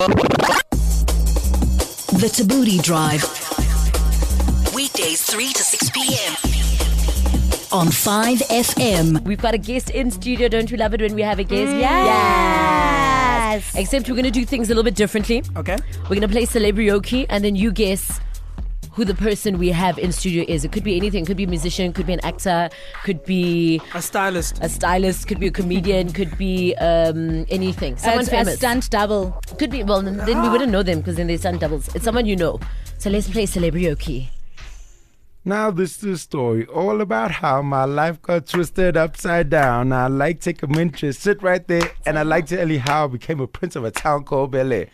The Tabooty Drive. Weekdays 3 to 6 p.m. on 5FM. We've got a guest in studio. Don't you love it when we have a guest? Mm. Yes. Except we're going to do things a little bit differently. Okay. We're going to play Celebreoke and then you guess who the person we have in studio is. It could be anything. It Could be a musician, could be an actor, could be A stylist. a stylist, could be a comedian, could be um, anything. Someone a, a famous. stunt double. Could be, well, then then we wouldn't know them because then they're stunt doubles. It's someone you know. So let's play Celebreoke. Now this is a story all about how my life got twisted upside down. I like take a minute, sit right there, and I like to tell you how I became a prince of a town called Bel Air.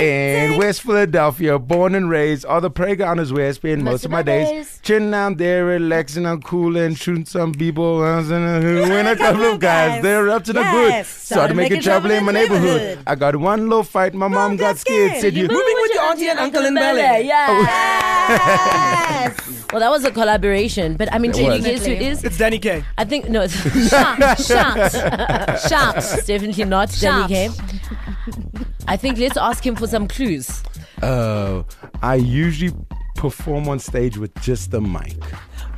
In West Philadelphia, born and raised, all the playground is where I spend most, of my days. days. Chilling down there, relaxing, I'm cool and shooting some people. When a couple of guys, they're up to the good. Started, making trouble in my neighborhood. I got one little fight, my mom, mom got scared. Said, You're moving auntie and uncle in Bel Yeah. well, that was a collaboration. But I mean, It Jane, you was. guess who it is? It's Danny K. I think, no, it's Sharp, sharp, sharp. It's definitely not Danny K. I think let's ask him for some clues. Uh, I usually perform on stage with just the mic.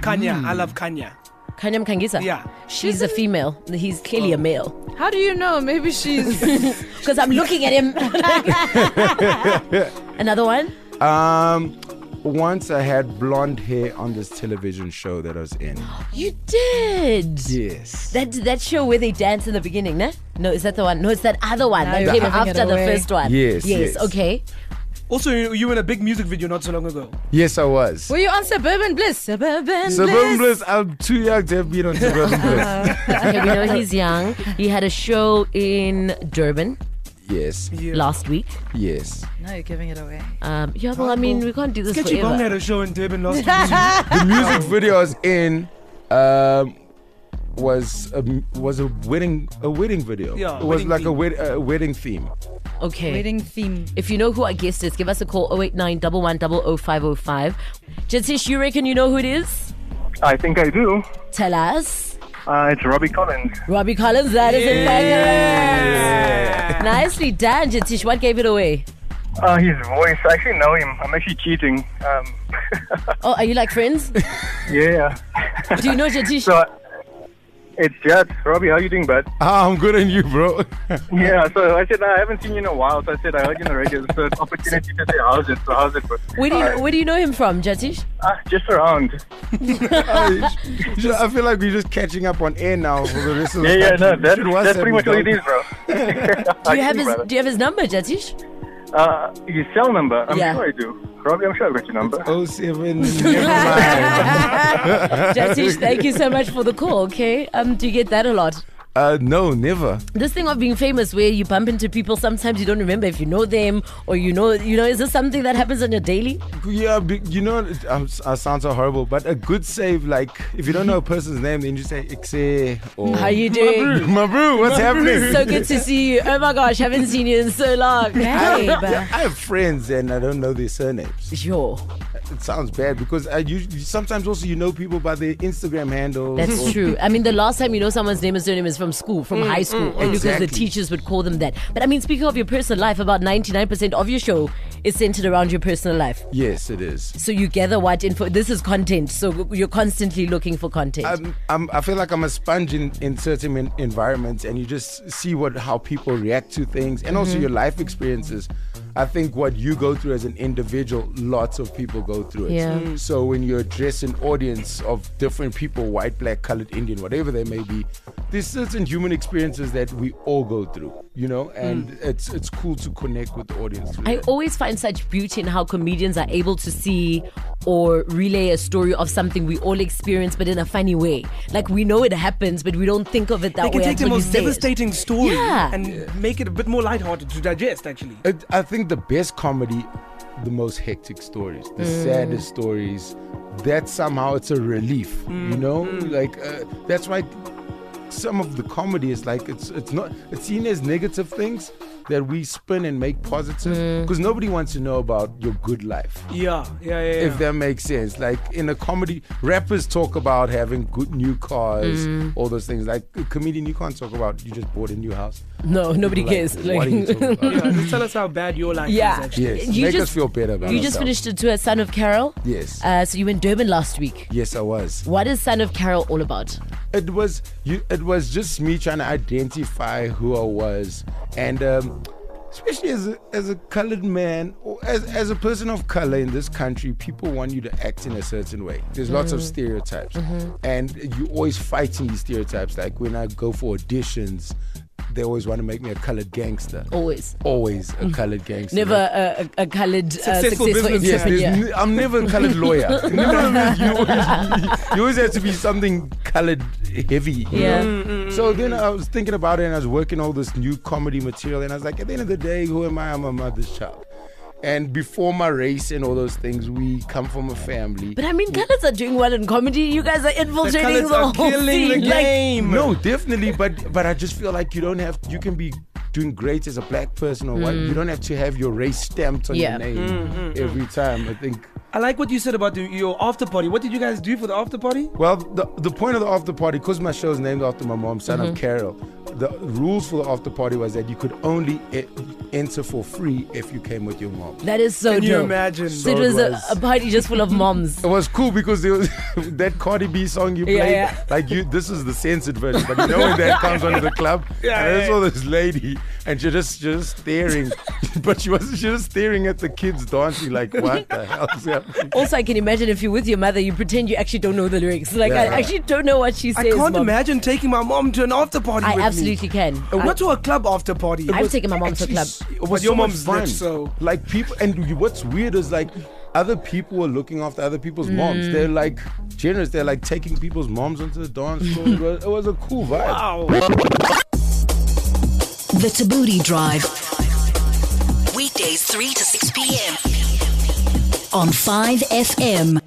Kanya. I love Kanya. Kanyam Kangisa. Yeah. She's a female. He's clearly a male. How do you know? Maybe she's. Because I'm looking at him. Another one? Um, once I had blonde hair on this television show that I was in. You did. Yes. That that show where they dance in the beginning, no? No, is that the one? No, it's that other one that you're came giving it after the away. first one. Yes, Yes. yes. Okay. Also, you, you were in a big music video not so long ago. Yes, I was. Were you on Suburban Bliss? Suburban, Bliss. Suburban Bliss. I'm too young to have been on Suburban Bliss. Okay, we know he's young. He had a show in Durban Yes, Yeah. last week. yes. No, you're giving it away. Um, yeah, well, I mean, we can't do this Sketchy Bong forever. had a show in Durban last week. The music video I was in um, was a, was a wedding a wedding video. Yeah, it was wedding like a, theme. wed- a wedding theme. Okay. Wedding theme. If you know who our guest is, give us a call 089 505 Jitish, you reckon you know who it is? I think I do. Tell us. Uh, it's Robby Collins. Robby Collins, that is in fact correct. Nicely done, Jitish. What gave it away? Uh, his voice. I actually know him. I'm actually cheating. Um, Oh, are you like friends? yeah. Do you know Jitish? So it's Jet. Robby, how you doing, bud? Ah, I'm good and you, bro. Yeah. So I said I haven't seen you in a while. So I said I heard you on the radio. So it's an opportunity to say how's it. So how's it? bro? Where do you where do you know him from, Jatish? Uh, just around. I feel like we're just catching up on air now for the rest of the Yeah, yeah. No, country. that, that's pretty much what it dog. bro. Do you have his Do you have his number, Jatish? Uh, his cell number. I'm Yeah. sure I do. Robby, I'm sure I've got your number. Oh seven, never mind. Jatish, thank you so much for the call. Okay, um, do you get that a lot? Uh, no, never. This thing of being famous, where you bump into people, sometimes you don't remember if you know them or you know, you know, is this something that happens on your daily? Yeah, you know, it, um, I sound so horrible, but a good save, like if you don't know a person's name, then you say Ixe or How you doing? my bro. What's happening? So good to see you. Oh my gosh, haven't seen you in so long. Hey, I but have friends and I don't know their surnames. Sure, It sounds bad because I usually sometimes also you know people by their Instagram handles. that's true. I mean, the last time you know someone's name and surname is from school, from mm, high mm, school, only because the teachers would call them that. But I mean, speaking of your personal life, about 99% of your show is centered around your personal life. Yes, it is. So you gather what info? This is content. So you're constantly looking for content. I'm, I'm, I feel like I'm a sponge in, in certain en- environments, and you just see what how people react to things, and also mm-hmm. your life experiences. I think what you go through as an individual, lots of people go through it. Yeah. Mm. So when you address an audience of different people, white, black, colored, Indian, whatever they may be, there's certain human experiences that we all go through, you know, and it's it's cool to connect with the audience. I that. always find such beauty in how comedians are able to see or relay a story of something we all experience, but in a funny way. Like we know it happens, but we don't think of it that They can way take the most say it. devastating story Yeah. and make it a bit more lighthearted to digest, actually. It, I think the best comedy, the most hectic stories, the mm. saddest stories, that somehow it's a relief, you mm, know? Mm. Like, uh, that's why some of the comedy is like, it's it's not, it's seen as negative things, that we spin and make positive Mm. because nobody wants to know about your good life Yeah, yeah, yeah. yeah. if that makes sense. Like in a comedy, rappers talk about having good new cars, Mm. all those things. Like a comedian, you can't talk about you just bought a new house. No, nobody Like, cares. what are you about? yeah, just tell us how bad your life Yeah. is actually. Yes, You make just- us feel better about You just ourselves. finished a tour, Son of Carol. Yes, Uh, so you were in Durban last week. yes, I was. What is Son of Carol all about? It was you. It was just me trying to identify who I was, and um, especially as a, as a colored man or as as a person of color in this country, people want you to act in a certain way. There's lots of stereotypes, and you're always fighting these stereotypes. Like when I go for auditions, they always want to make me a colored gangster. Always. Always a colored gangster. Never a, a, a coloured uh, Successful successful, business- Yes, there's entrepreneur. n- I'm never a colored lawyer. never, you, always, you always have to be something colored heavy. you Yeah. know? So then I was thinking about it and I was working all this new comedy material and I was like, at the end of the day, who am I? I'm a mother's child. And before my race and all those things, we come from a family. But I mean, colours are doing well in comedy. You guys are The infiltrating colours the are whole killing the scene. Like, game. no, definitely, but but I just feel like you don't have you can be doing great as a black person or what. You don't have to have your race stamped on Mm. Yeah. your name every time. I think I like what you said about the, your after party. What did you guys do for the after party? Well, the, the point of the after party, because my show is named after my mom, son Mm-hmm. of Carol, the rules for the after party was that you could only e- enter for free if you came with your mom. that is so Can you imagine? So it So it was, was- A, a party just full of moms. It was cool because there was that Cardi B song you played. yeah. Like you, this is the censored version, but you know when that comes onto the club, Yeah, and I yeah, saw this lady, and she just just staring, but she was she was staring at the kids dancing, like what the hell is happening? Also, I can imagine if you're with your mother, you pretend you actually don't know the lyrics. Like, I Yeah. actually don't know what she says. I can't Mom. imagine taking my mom to an after party. I with absolutely Me. can. Uh, I- Not to a club after party. I've taken my mom to a club. It was your so mom's fun. rich, so- like people, and what's weird is like other people were looking after other people's moms. Mm. They're like generous. They're like taking people's moms onto the dance floor. it, was, it was a cool vibe. Wow. The Tabooty Drive. Weekdays 3 to 6 p.m. on 5FM.